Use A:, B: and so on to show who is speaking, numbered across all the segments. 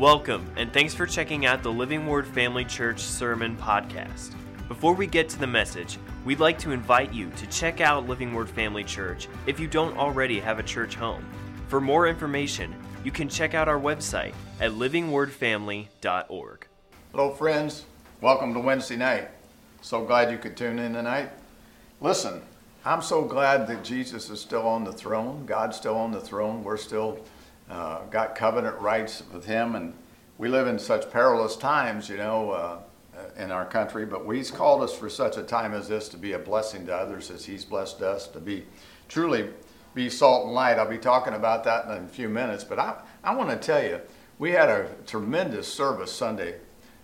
A: Welcome, and thanks for checking out the Living Word Family Church Sermon Podcast. Before we get to the message, we'd like to invite you to check out Living Word Family Church if you don't already have a church home. For more information, you can check out our website at livingwordfamily.org.
B: Hello, friends. Welcome to Wednesday night. So glad you could tune in tonight. Listen, I'm so glad that Jesus is still on the throne. God's still on the throne. We're still uh, got covenant rights with Him, and we live in such perilous times, you know, uh, in our country. But He's called us for such a time as this to be a blessing to others, as He's blessed us to be truly be salt and light. I'll be talking about that in a few minutes. But I, I want to tell you, we had a tremendous service Sunday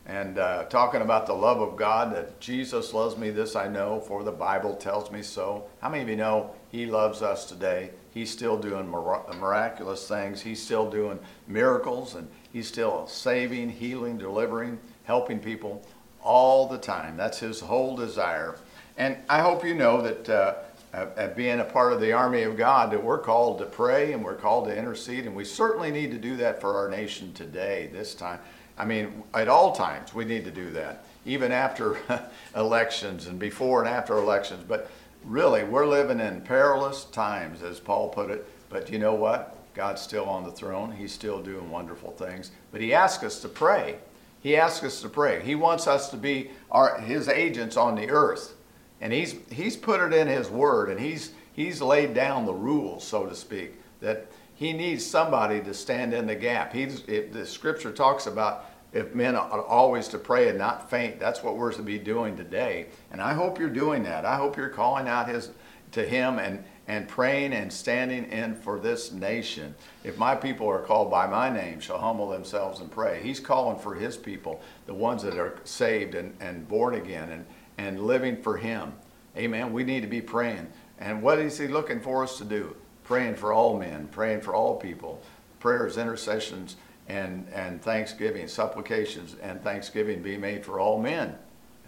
B: and uh, talking about the love of God, that Jesus loves me, this I know, for the Bible tells me so. How many of you know He loves us today? He's still doing miraculous things, He's still doing miracles, and He's still saving, healing, delivering, helping people all the time. That's His whole desire. And I hope you know that. Uh, at being a part of the army of God, that we're called to pray and we're called to intercede, and we certainly need to do that for our nation today, this time. I mean, at all times, we need to do that, even after elections and before and after elections. But really, we're living in perilous times, as Paul put it. But you know what? God's still on the throne. He's still doing wonderful things. But He asks us to pray. He asks us to pray. He wants us to be our, His agents on the earth. And He's, he's put it in His Word, and he's, he's laid down the rules, so to speak, that he needs somebody to stand in the gap. He's, the scripture talks about if men are always to pray and not faint. That's what we're to be doing today. And I hope you're doing that. I hope you're calling out his, to him and, and praying and standing in for this nation. If my people are called by my name, shall humble themselves and pray. He's calling for his people, the ones that are saved and, and born again and, and living for him. Amen. We need to be praying. And what is he looking for us to do? Praying for all men, praying for all people, prayers, intercessions, and, and thanksgiving, supplications, and thanksgiving be made for all men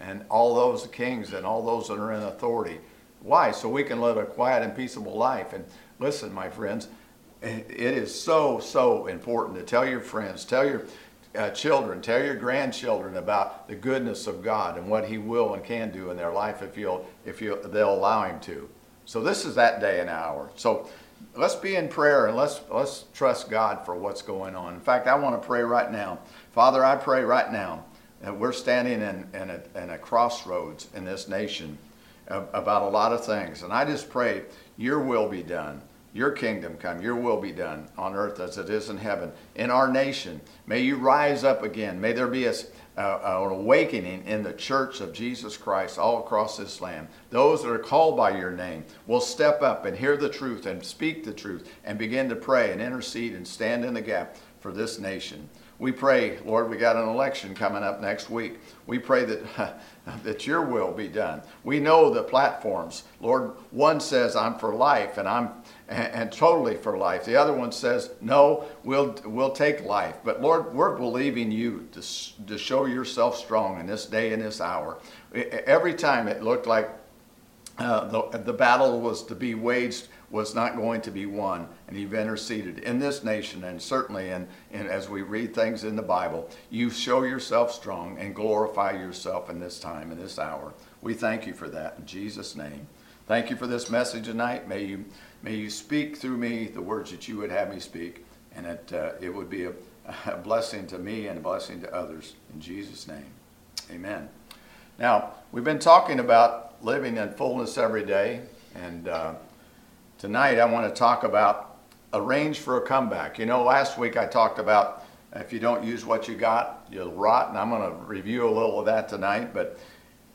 B: and all those kings and all those that are in authority. Why? So we can live a quiet and peaceable life. And listen, my friends, it is so, so important to tell your friends, tell your uh, children, tell your grandchildren about the goodness of God and what He will and can do in their life if you'll, if you they'll allow Him to. So this is that day and hour. So let's be in prayer and let's let's trust God for what's going on. In fact, I want to pray right now. Father, I pray right now that we're standing in, in, a, in a crossroads in this nation about a lot of things. And I just pray your will be done. Your kingdom come, your will be done on earth as it is in heaven. In our nation, may you rise up again. May there be a, uh, an awakening in the church of Jesus Christ all across this land. Those that are called by your name will step up and hear the truth and speak the truth and begin to pray and intercede and stand in the gap for this nation. We pray, Lord, we got an election coming up next week. We pray that, that your will be done. We know the platforms. Lord, one says, I'm for life and I'm and, and, totally for life. The other one says, no, we'll, we'll take life. But Lord, we're believing you to, to show yourself strong in this day and this hour. Every time it looked like uh, the, the battle was to be waged was not going to be won, and you've interceded in this nation and certainly in, in as we read things in the Bible, you show yourself strong and glorify yourself in this time and this hour. We thank you for that in Jesus' name. Thank you for this message tonight. May you May you speak through me the words that you would have me speak, and that uh, it would be a, a, blessing to me and a blessing to others. In Jesus' name, amen. Now, we've been talking about living in fullness every day, and uh, tonight I want to talk about arrange for a comeback. You know, last week I talked about if you don't use what you got, you'll rot, and I'm going to review a little of that tonight. But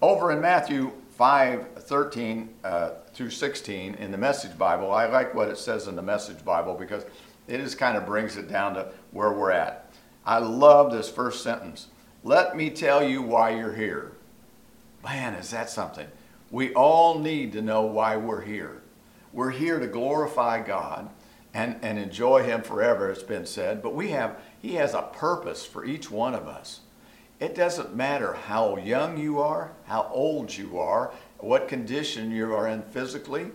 B: over in Matthew 5 13 uh, through 16 in the Message Bible. I like what it says in the Message Bible because it just kind of brings it down to where we're at. I love this first sentence. Let me tell you why you're here. Man, is that something? We all need to know why we're here. We're here to glorify God and, and enjoy Him forever, it's been said, but we have, He has a purpose for each one of us. It doesn't matter how young you are, how old you are, what condition you are in physically.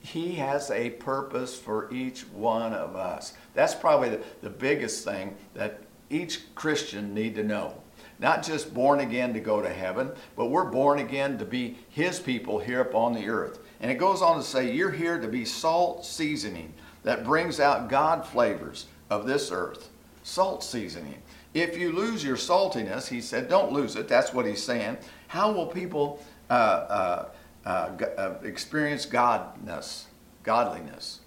B: He has a purpose for each one of us. That's probably the, the biggest thing that each Christian need to know. Not just born again to go to heaven, but we're born again to be His people here upon the earth. And it goes on to say, You're here to be salt seasoning that brings out God flavors of this earth. Salt seasoning. If you lose your saltiness, he said, don't lose it. That's what he's saying. How will people uh, uh, uh, uh experience godness, godliness?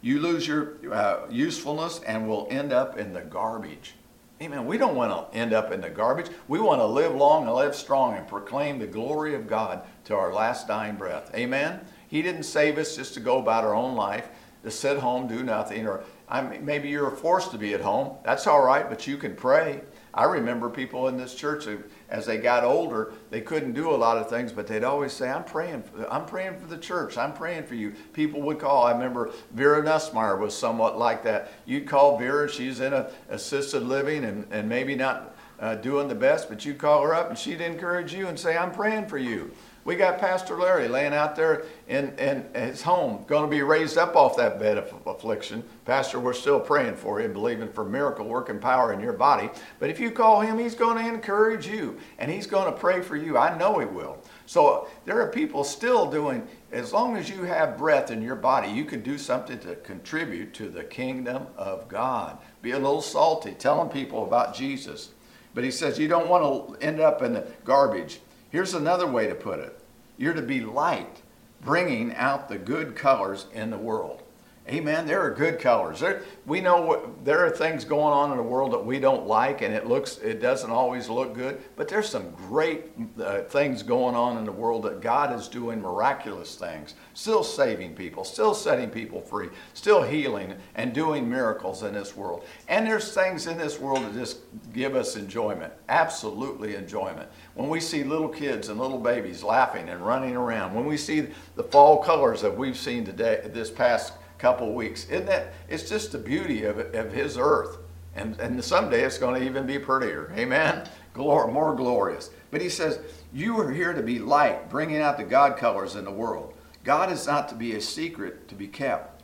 B: You lose your uh, usefulness and will end up in the garbage. Amen. We don't want to end up in the garbage. We want to live long and live strong and proclaim the glory of God to our last dying breath. Amen. He didn't save us just to go about our own life, to sit home, do nothing, or I maybe you're forced to be at home. That's all right, but you can pray. I remember people in this church who, as they got older, they couldn't do a lot of things, but they'd always say, "I'm praying. For, I'm praying for the church. I'm praying for you." People would call. I remember Vera Nussmeyer was somewhat like that. You'd call Vera. She's in a assisted living and, and maybe not uh, doing the best, but you'd call her up and she'd encourage you and say, "I'm praying for you." We got Pastor Larry laying out there in, in his home, going to be raised up off that bed of affliction. Pastor, we're still praying for and believing for miracle working power in your body. But if you call him, he's going to encourage you and he's going to pray for you. I know he will. So there are people still doing, as long as you have breath in your body, you can do something to contribute to the kingdom of God. Be a little salty, telling people about Jesus. But he says you don't want to end up in the garbage. Here's another way to put it you're to be light, bringing out the good colors in the world. Amen. There are good colors. There, we know there are things going on in the world that we don't like, and it looks it doesn't always look good. But there's some great uh, things going on in the world that God is doing miraculous things, still saving people, still setting people free, still healing and doing miracles in this world. And there's things in this world that just give us enjoyment, absolutely enjoyment. When we see little kids and little babies laughing and running around, when we see the fall colors that we've seen today, this past couple weeks. Isn't that? It's just the beauty of, it, of His earth. And, and someday it's going to even be prettier. Amen? Glor- more glorious. But He says, You are here to be light, bringing out the God colors in the world. God is not to be a secret to be kept.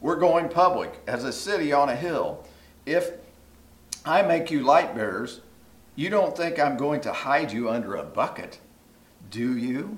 B: We're going public as a city on a hill. If I make you light bearers, you don't think I'm going to hide you under a bucket, do you?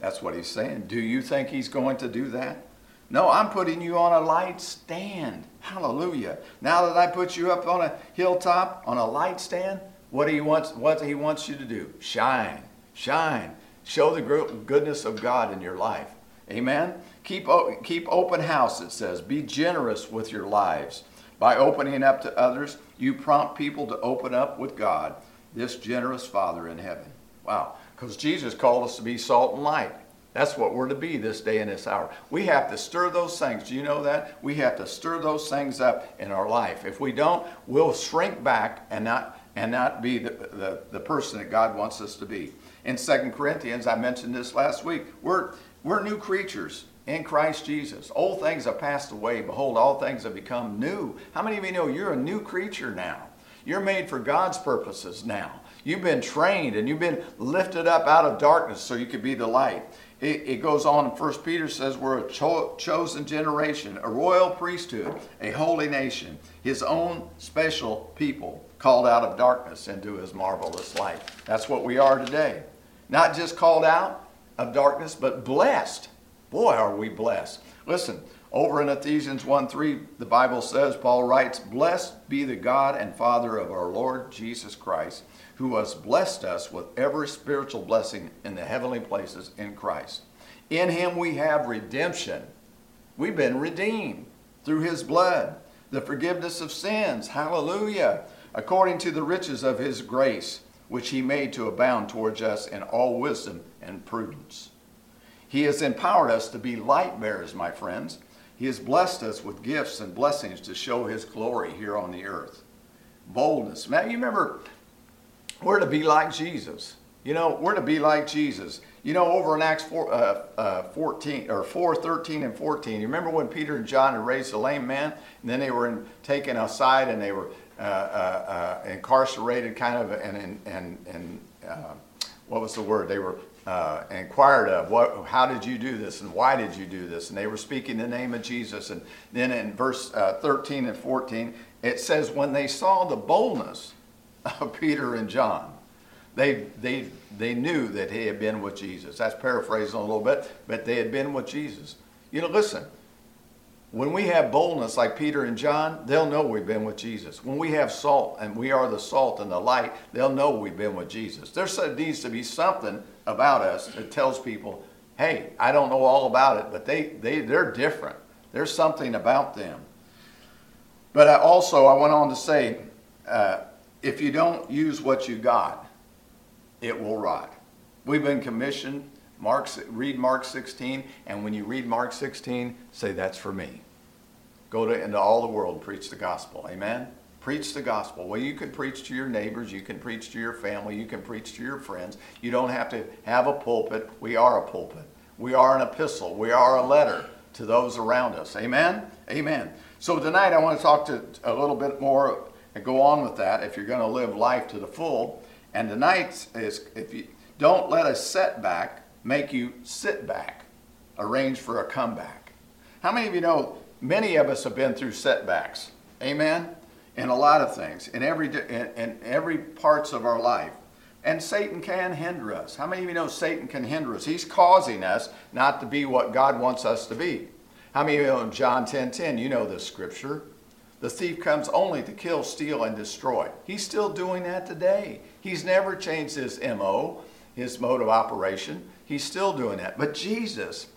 B: That's what he's saying. Do you think he's going to do that? No, I'm putting you on a light stand. Hallelujah. Now that I put you up on a hilltop, on a light stand, what, he wants, what he wants you to do? Shine. Shine. Show the goodness of God in your life. Amen? Keep, keep open house, it says. Be generous with your lives. By opening up to others, you prompt people to open up with God, this generous Father in heaven. Wow. Because Jesus called us to be salt and light. That's what we're to be this day and this hour. We have to stir those things. Do you know that? We have to stir those things up in our life. If we don't, we'll shrink back and not and not be the, the, the person that God wants us to be. In Second Corinthians, I mentioned this last week, we're, we're new creatures in Christ Jesus. Old things have passed away. Behold, all things have become new. How many of you know you're a new creature now? You're made for God's purposes now. You've been trained and you've been lifted up out of darkness so you could be the light. It, it goes on in 1 Peter says, We're a cho- chosen generation, a royal priesthood, a holy nation, his own special people called out of darkness into his marvelous light. That's what we are today. Not just called out of darkness, but blessed. Boy, are we blessed. Listen, over in Ephesians 1 3, the Bible says, Paul writes, Blessed be the God and Father of our Lord Jesus Christ who has blessed us with every spiritual blessing in the heavenly places in Christ. In him we have redemption. We've been redeemed through his blood, the forgiveness of sins. Hallelujah. According to the riches of his grace, which he made to abound towards us in all wisdom and prudence. He has empowered us to be light bearers, my friends. He has blessed us with gifts and blessings to show his glory here on the earth. Boldness. Man, you remember we're to be like Jesus. You know, we're to be like Jesus. You know, over in Acts 4, uh, uh, 14 or 4, 13 and 14, you remember when Peter and John had raised the lame man, and then they were in, taken aside and they were uh, uh, uh incarcerated, kind of, and and and, and uh, what was the word? They were uh, inquired of, what, how did you do this and why did you do this? And they were speaking the name of Jesus. And then in verse uh, 13 and 14, it says, when they saw the boldness of Peter and John, they, they, they knew that he had been with Jesus. That's paraphrasing a little bit, but they had been with Jesus. You know, listen, when we have boldness like Peter and John, they'll know we've been with Jesus. When we have salt and we are the salt and the light, they'll know we've been with Jesus. There needs to be something about us that tells people, hey, I don't know all about it, but they, they, they're different. There's something about them. But I also, I went on to say, uh, if you don't use what you got, it will rot. We've been commissioned Mark, read Mark 16, and when you read Mark 16, say, That's for me. Go to, into all the world, preach the gospel. Amen? Preach the gospel. Well, you can preach to your neighbors, you can preach to your family, you can preach to your friends. You don't have to have a pulpit. We are a pulpit. We are an epistle. We are a letter to those around us. Amen? Amen. So tonight I want to talk to a little bit more and go on with that if you're going to live life to the full. And tonight is if you don't let a setback make you sit back, arrange for a comeback. How many of you know many of us have been through setbacks? Amen? In a lot of things, in every, in, in every parts of our life. And Satan can hinder us. How many of you know Satan can hinder us? He's causing us not to be what God wants us to be. How many of you know in John 10 10, you know this scripture? The thief comes only to kill, steal, and destroy. He's still doing that today. He's never changed his MO, his mode of operation. He's still doing that. But Jesus,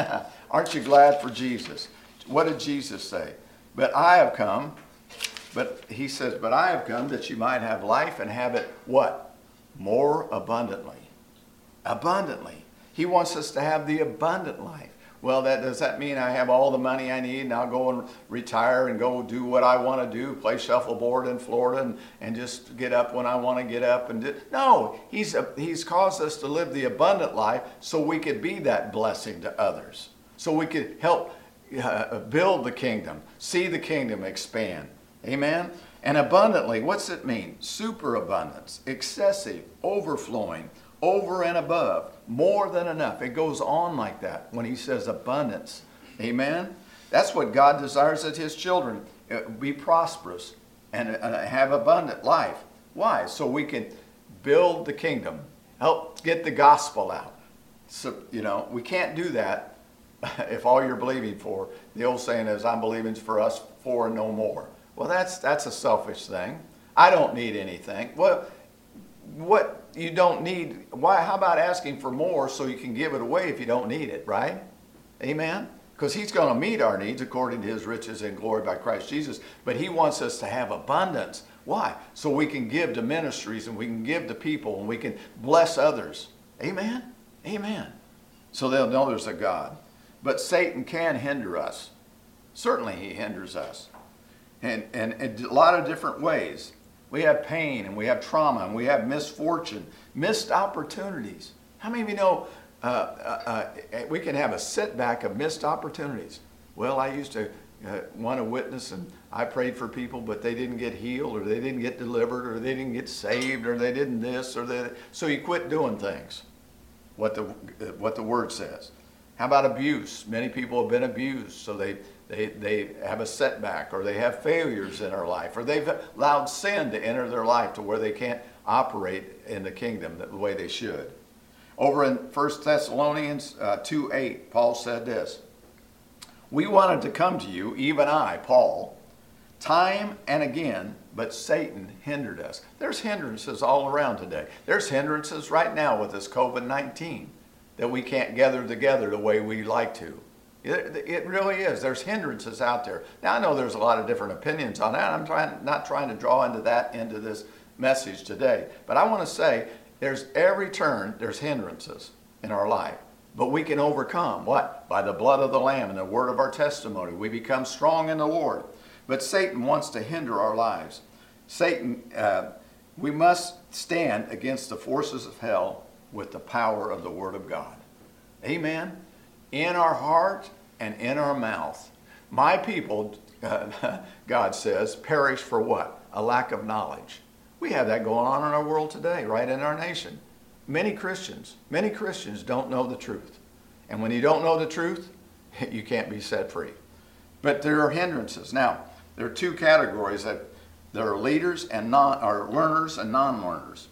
B: aren't you glad for Jesus? What did Jesus say? But I have come, but he says, but I have come that you might have life and have it what? More abundantly. Abundantly. He wants us to have the abundant life. Well, that does that mean I have all the money I need and I'll go and retire and go do what I want to do, play shuffleboard in Florida and, and just get up when I want to get up and do, no, he's he's caused us to live the abundant life so we could be that blessing to others, so we could help uh, build the kingdom, see the kingdom expand. Amen. And abundantly, what's it mean? Superabundance, excessive, overflowing, over and above, more than enough. It goes on like that when he says abundance. Amen? That's what God desires that his children uh, be prosperous and have abundant life. Why? So we can build the kingdom, help get the gospel out. So, you know, we can't do that if all you're believing for, the old saying is, I'm believing for us for no more. Well, that's, that's a selfish thing. I don't need anything. Well, what you don't need, why, how about asking for more so you can give it away if you don't need it, right? Amen? Because he's going to meet our needs according to his riches and glory by Christ Jesus. But he wants us to have abundance. Why? So we can give to ministries and we can give to people and we can bless others. Amen? Amen. So they'll know there's a God. But Satan can hinder us. Certainly he hinders us. And, and, a lot of different ways. We have pain and we have trauma and we have misfortune, missed opportunities. How many of you know uh, uh, uh, we can have a setback of missed opportunities? Well, I used to uh, want to witness and I prayed for people, but they didn't get healed or they didn't get delivered or they didn't get saved or they didn't this or that. So you quit doing things, what the, what the word says. How about abuse? Many people have been abused, so they they, they have a setback or they have failures in their life or they've allowed sin to enter their life to where they can't operate in the kingdom the way they should. Over in 1 Thessalonians uh, 2 8, Paul said this We wanted to come to you, even I, Paul, time and again, but Satan hindered us. There's hindrances all around today. There's hindrances right now with this COVID 19 that we can't gather together the way we like to. It, really is. There's hindrances out there. Now I know there's a lot of different opinions on that. I'm trying not trying to draw into that into this message today. But I want to say there's every turn there's hindrances in our life. But we can overcome what? By the blood of the Lamb and the word of our testimony. We become strong in the Lord. But Satan wants to hinder our lives. Satan, uh, we must stand against the forces of hell with the power of the Word of God. Amen in our heart and in our mouth. My people, God says, perish for what? A lack of knowledge. We have that going on in our world today, right in our nation. many Christians, many Christians don't know the truth. And when you don't know the truth, you can't be set free. But there are hindrances. Now, there are two categories that there are leaders and non or learners and non-learners.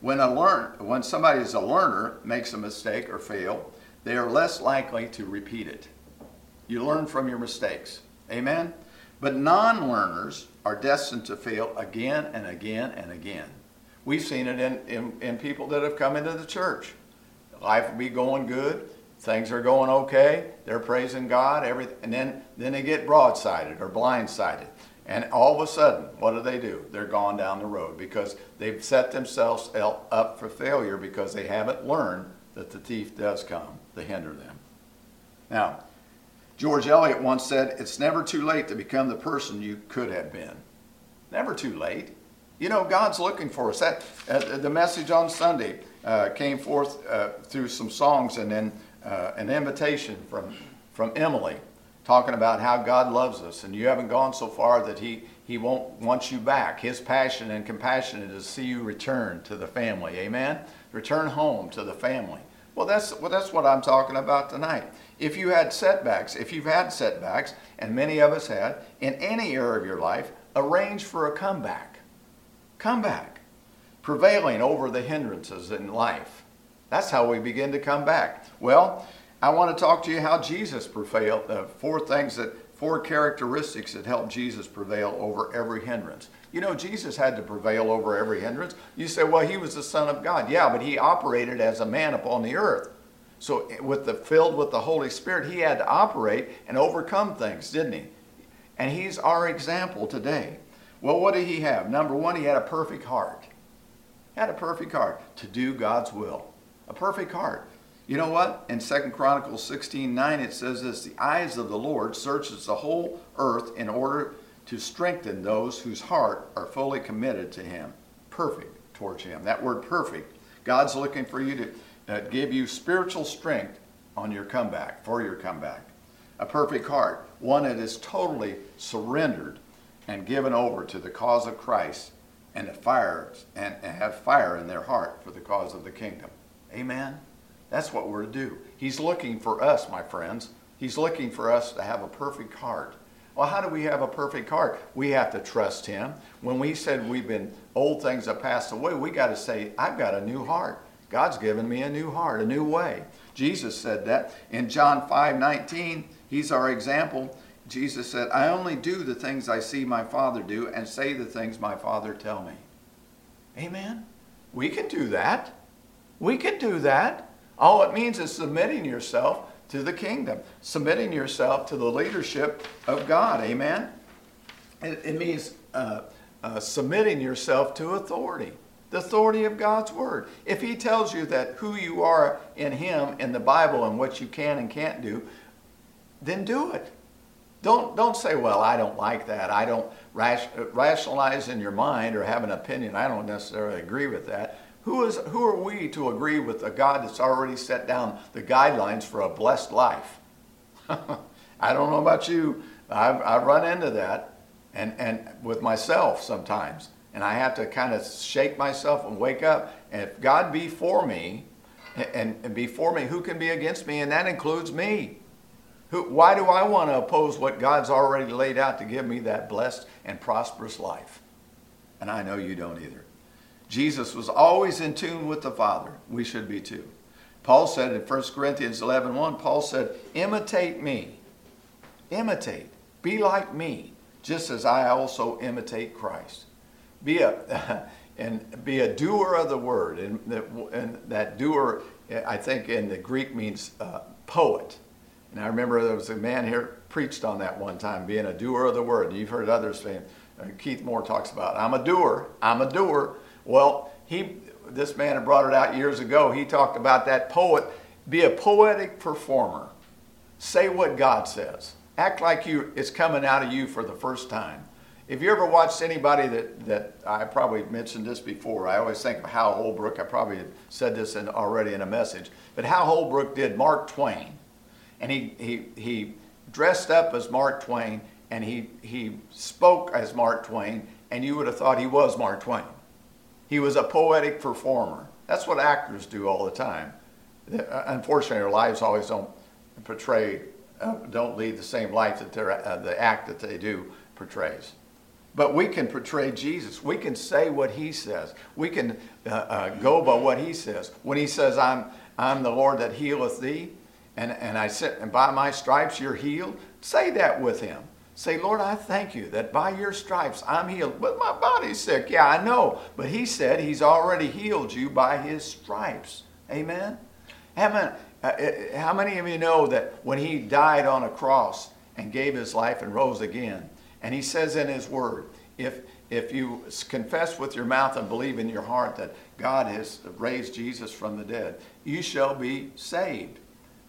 B: When a learn when somebody is a learner makes a mistake or fail, they are less likely to repeat it. You learn from your mistakes. Amen? But non-learners are destined to fail again and again and again. We've seen it in, in, in people that have come into the church. Life will be going good, things are going okay, they're praising God, everything, and then, then they get broadsided or blindsided. And all of a sudden, what do they do? They're gone down the road because they've set themselves up for failure because they haven't learned that the thief does come to hinder them. Now, George Eliot once said, It's never too late to become the person you could have been. Never too late. You know, God's looking for us. That, uh, the message on Sunday uh, came forth uh, through some songs and then uh, an invitation from, from Emily talking about how God loves us, and you haven't gone so far that He, he won't want you back. His passion and compassion is to see you return to the family. Amen? Return home to the family. Well, that's, well, that's what I'm talking about tonight. If you had setbacks, if you've had setbacks, and many of us had, in any area of your life, arrange for a comeback. Comeback. Prevailing over the hindrances in life. That's how we begin to come back. Well, I want to talk to you how Jesus prevailed. Uh, four things that, four characteristics that help Jesus prevail over every hindrance. You know, Jesus had to prevail over every hindrance. You say, well, he was the Son of God. Yeah, but he operated as a man upon the earth. So, eh, with the filled with the Holy Spirit, he had to operate and overcome things, didn't he? And he's our example today. Well, what did he have? Number one, he had a perfect heart. He had a perfect heart to do God's will. A perfect heart. You know what? In Second Chronicles 16 9, it says this The eyes of the Lord searches the whole earth in order to strengthen those whose heart are fully committed to Him. Perfect towards Him. That word perfect. God's looking for you to uh, give you spiritual strength on your comeback, for your comeback. A perfect heart, one that is totally surrendered and given over to the cause of Christ and, fire, and, and have fire in their heart for the cause of the kingdom. Amen. That's what we're to do. He's looking for us, my friends. He's looking for us to have a perfect heart. Well, how do we have a perfect heart? We have to trust Him. When we said we've been old things have passed away, we got to say, I've got a new heart. God's given me a new heart, a new way. Jesus said that. In John 5 19, He's our example. Jesus said, I only do the things I see my Father do and say the things my Father tell me. Amen. We can do that. We can do that. All it means is submitting yourself to the kingdom, submitting yourself to the leadership of God. Amen? It, it means uh, uh, submitting yourself to authority, the authority of God's word. If He tells you that who you are in Him, in the Bible, and what you can and can't do, then do it. Don't, don't say, well, I don't like that. I don't rationalize in your mind or have an opinion. I don't necessarily agree with that. Who, is, who are we to agree with a God that's already set down the guidelines for a blessed life? I don't know about you. I've, I've run into that and, and with myself sometimes. And I have to kind of shake myself and wake up. And if God be for me, and, and before me, who can be against me? And that includes me. Who, why do I want to oppose what God's already laid out to give me that blessed and prosperous life? And I know you don't either. Jesus was always in tune with the Father. We should be too. Paul said in 1 Corinthians 11 1, Paul said, Imitate me. Imitate. Be like me, just as I also imitate Christ. Be a, and be a doer of the word. And, and that doer, I think in the Greek means uh, poet. And I remember there was a man here preached on that one time, being a doer of the word. You've heard others saying, uh, Keith Moore talks about, I'm a doer, I'm a doer. Well, he, this man had brought it out years ago. He talked about that poet. Be a poetic performer. Say what God says. Act like you it's coming out of you for the first time. If you ever watched anybody that, that I probably mentioned this before, I always think of Hal Holbrook. I probably said this in, already in a message. But Hal Holbrook did Mark Twain. And he, he, he dressed up as Mark Twain and he, he spoke as Mark Twain, and you would have thought he was Mark Twain. He was a poetic performer. That's what actors do all the time. Uh, unfortunately, their lives always don't portray, uh, don't lead the same life that uh, the act that they do portrays. But we can portray Jesus. We can say what he says. We can uh, uh, go by what he says. When he says, I'm, I'm the Lord that healeth thee, and, and I said, and by my stripes you're healed, say that with him. Say, Lord, I thank you that by your stripes I'm healed. But my body's sick. Yeah, I know. But he said he's already healed you by his stripes. Amen? Many, uh, uh, how many of you know that when he died on a cross and gave his life and rose again, and he says in his word, if, if you confess with your mouth and believe in your heart that God has raised Jesus from the dead, you shall be saved.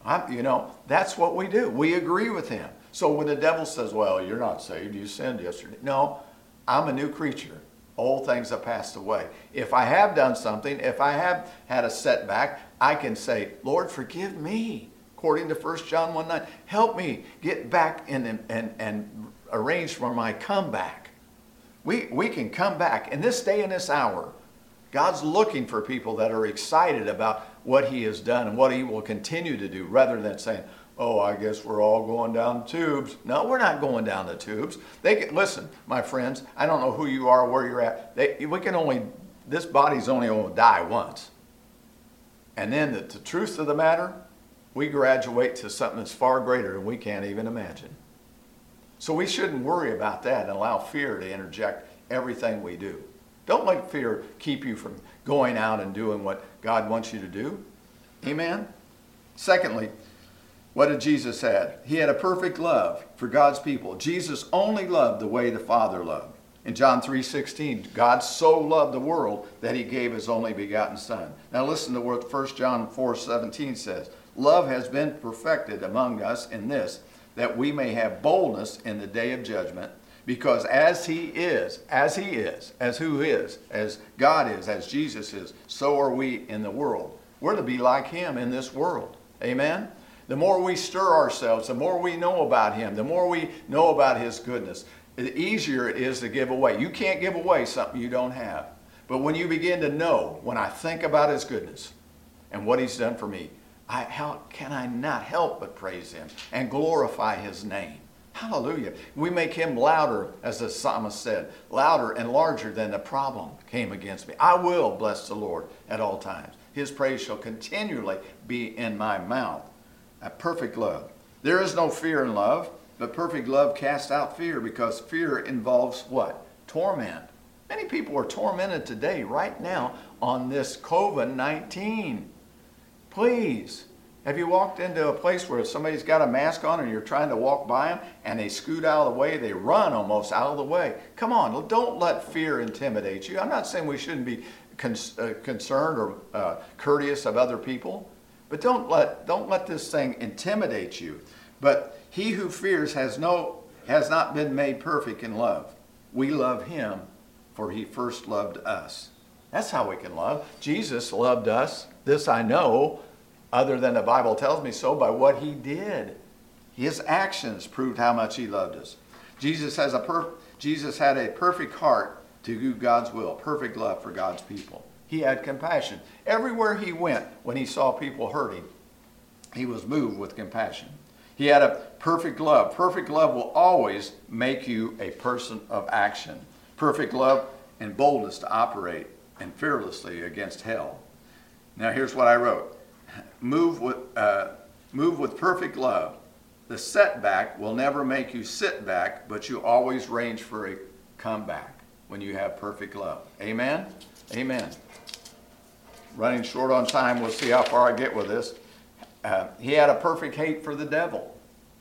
B: I'm, you know, that's what we do. We agree with him. So when the devil says, Well, you're not saved, you sinned yesterday. No, I'm a new creature. Old things have passed away. If I have done something, if I have had a setback, I can say, Lord, forgive me. According to 1 John 1 9, help me get back and, and, and arrange for my comeback. We, we can come back. In this day and this hour, God's looking for people that are excited about what He has done and what He will continue to do rather than saying, oh, I guess we're all going down the tubes. No, we're not going down the tubes. They can, listen, my friends, I don't know who you are, where you're at. They, we can only, this body's only going to die once. And then the, the truth of the matter, we graduate to something that's far greater than we can't even imagine. So we shouldn't worry about that and allow fear to interject everything we do. Don't let fear keep you from going out and doing what God wants you to do. Amen? Secondly, what did Jesus had? He had a perfect love for God's people. Jesus only loved the way the Father loved. In John 3:16, God so loved the world that he gave his only begotten son. Now listen to what 1 John 4:17 says. Love has been perfected among us in this that we may have boldness in the day of judgment because as he is, as he is, as who is, as God is, as Jesus is, so are we in the world. We're to be like him in this world. Amen? The more we stir ourselves, the more we know about Him, the more we know about His goodness, the easier it is to give away. You can't give away something you don't have. But when you begin to know, when I think about His goodness and what He's done for me, I, how can I not help but praise Him and glorify His name? Hallelujah. We make him louder, as the psalmist said, louder and larger than the problem came against me. I will bless the Lord at all times. His praise shall continually be in my mouth a perfect love. There is no fear in love, but perfect love casts out fear because fear involves what? Torment. Many people are tormented today, right now, on this COVID 19. Please, have you walked into a place where somebody's got a mask on and you're trying to walk by them and they scoot out of the way? They run almost out of the way. Come on, don't let fear intimidate you. I'm not saying we shouldn't be con- uh, concerned or uh, courteous of other people, but don't let, don't let this thing intimidate you. But he who fears has, no, has not been made perfect in love. We love him, for he first loved us. That's how we can love. Jesus loved us. This I know, other than the Bible tells me so, by what he did. His actions proved how much he loved us. Jesus, has a per- Jesus had a perfect heart to do God's will, perfect love for God's people. He had compassion. Everywhere he went, when he saw people hurting, he was moved with compassion. He had a perfect love. Perfect love will always make you a person of action. Perfect love and boldness to operate and fearlessly against hell. Now, here's what I wrote move with, uh, move with perfect love. The setback will never make you sit back, but you always range for a comeback when you have perfect love. Amen? Amen running short on time. We'll see how far I get with this. Uh, he had a perfect hate for the devil.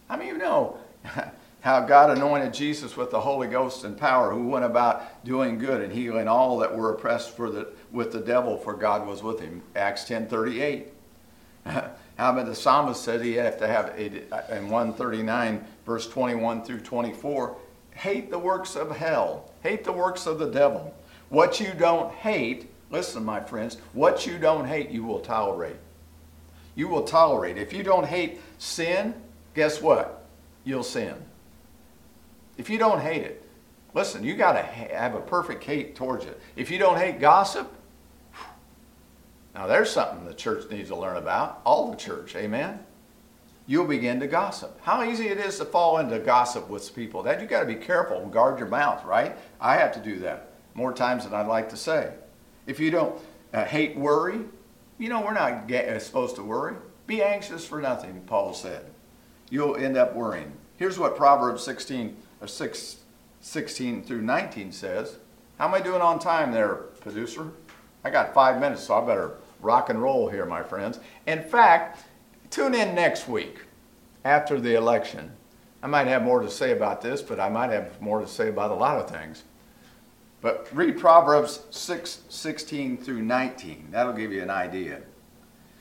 B: I mean, you know how God anointed Jesus with the Holy Ghost and power, who went about doing good and healing all that were oppressed the, with the devil, for God was with him. Acts 10:38. how about the psalmist said he had to have in 139 verse 21 through 24, hate the works of hell, hate the works of the devil. What you don't hate, Listen, my friends, what you don't hate, you will tolerate. You will tolerate. If you don't hate sin, guess what? You'll sin. If you don't hate it, listen, you got to have a perfect hate towards it. If you don't hate gossip, Now, there's something the church needs to learn about. All the church, amen? You'll begin to gossip. How easy it is to fall into gossip with people. That you got to be careful and guard your mouth, right? I have to do that more times than I'd like to say. If you don't uh, hate worry, you know we're not uh, supposed to worry. Be anxious for nothing, Paul said. You'll end up worrying. Here's what Proverbs 16 or 6, 16 through 19 says. How am I doing on time there, producer? I got five minutes, so I better rock and roll here, my friends. In fact, tune in next week after the election. I might have more to say about this, but I might have more to say about a lot of things. But read Proverbs 6, 16 through 19. That'll give you an idea.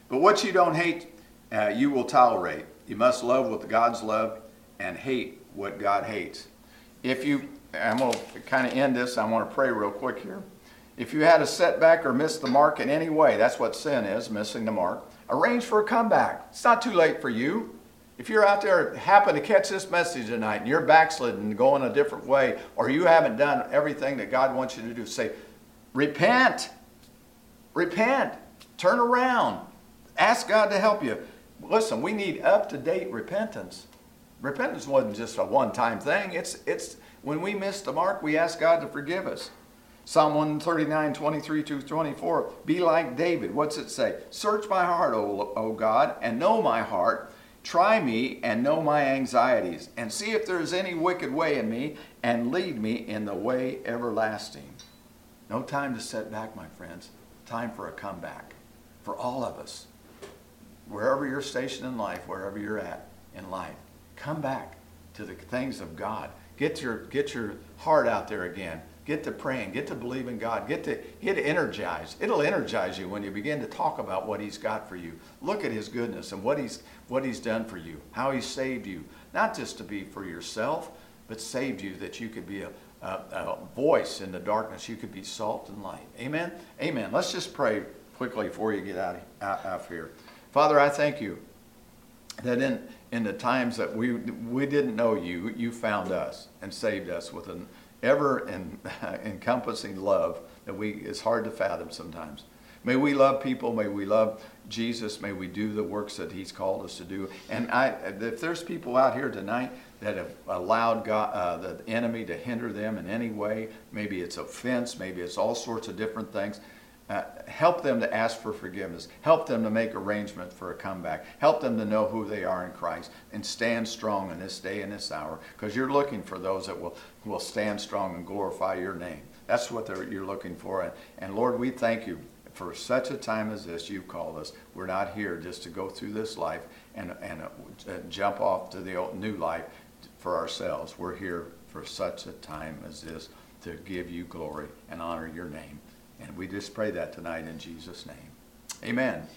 B: But what you don't hate, uh, you will tolerate. You must love what God's love and hate what God hates. If you, I'm going to kind of end this, I want to pray real quick here. If you had a setback or missed the mark in any way, that's what sin is, missing the mark, arrange for a comeback. It's not too late for you. If you're out there, happen to catch this message tonight, and you're backslidden and going a different way, or you haven't done everything that God wants you to do, say, repent. Repent. Turn around. Ask God to help you. Listen, we need up to date repentance. Repentance wasn't just a one time thing, it's, it's when we miss the mark, we ask God to forgive us. Psalm 139, 23 to 24. Be like David. What's it say? Search my heart, o, o God, and know my heart. Try me and know my anxieties, and see if there is any wicked way in me, and lead me in the way everlasting. No time to set back, my friends. Time for a comeback for all of us. Wherever you're stationed in life, wherever you're at in life, come back to the things of God. Get your, get your heart out there again. Get to praying. Get to believing God. Get to get energized. It'll energize you when you begin to talk about what He's got for you. Look at His goodness and what He's what He's done for you. How He saved you, not just to be for yourself, but saved you that you could be a, a, a voice in the darkness. You could be salt and light. Amen. Amen. Let's just pray quickly before you get out of, out of here. Father, I thank you that in in the times that we we didn't know you, you found us and saved us with an ever encompassing love that we is hard to fathom sometimes. May we love people. May we love Jesus. May we do the works that He's called us to do. And I, if there's people out here tonight that have allowed God, uh, the enemy to hinder them in any way, maybe it's offense, maybe it's all sorts of different things. Uh, help them to ask for forgiveness. Help them to make arrangement for a comeback. Help them to know who they are in Christ and stand strong in this day and this hour because you're looking for those that will, will stand strong and glorify your name. That's what you're looking for. And, and Lord, we thank you for such a time as this you've called us. We're not here just to go through this life and, and uh, jump off to the old, new life for ourselves. We're here for such a time as this to give you glory and honor your name. And we just pray that tonight in Jesus' name. Amen.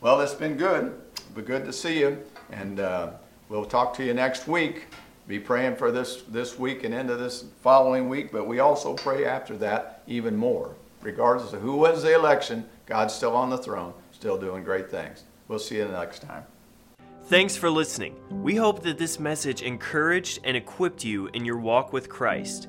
B: Well, it's been good. Be good to see you. And uh, we'll talk to you next week. Be praying for this, this week and into this following week, but we also pray after that even more. Regardless of who wins the election, God's still on the throne, still doing great things. We'll see you next time.
A: Thanks for listening. We hope that this message encouraged and equipped you in your walk with Christ.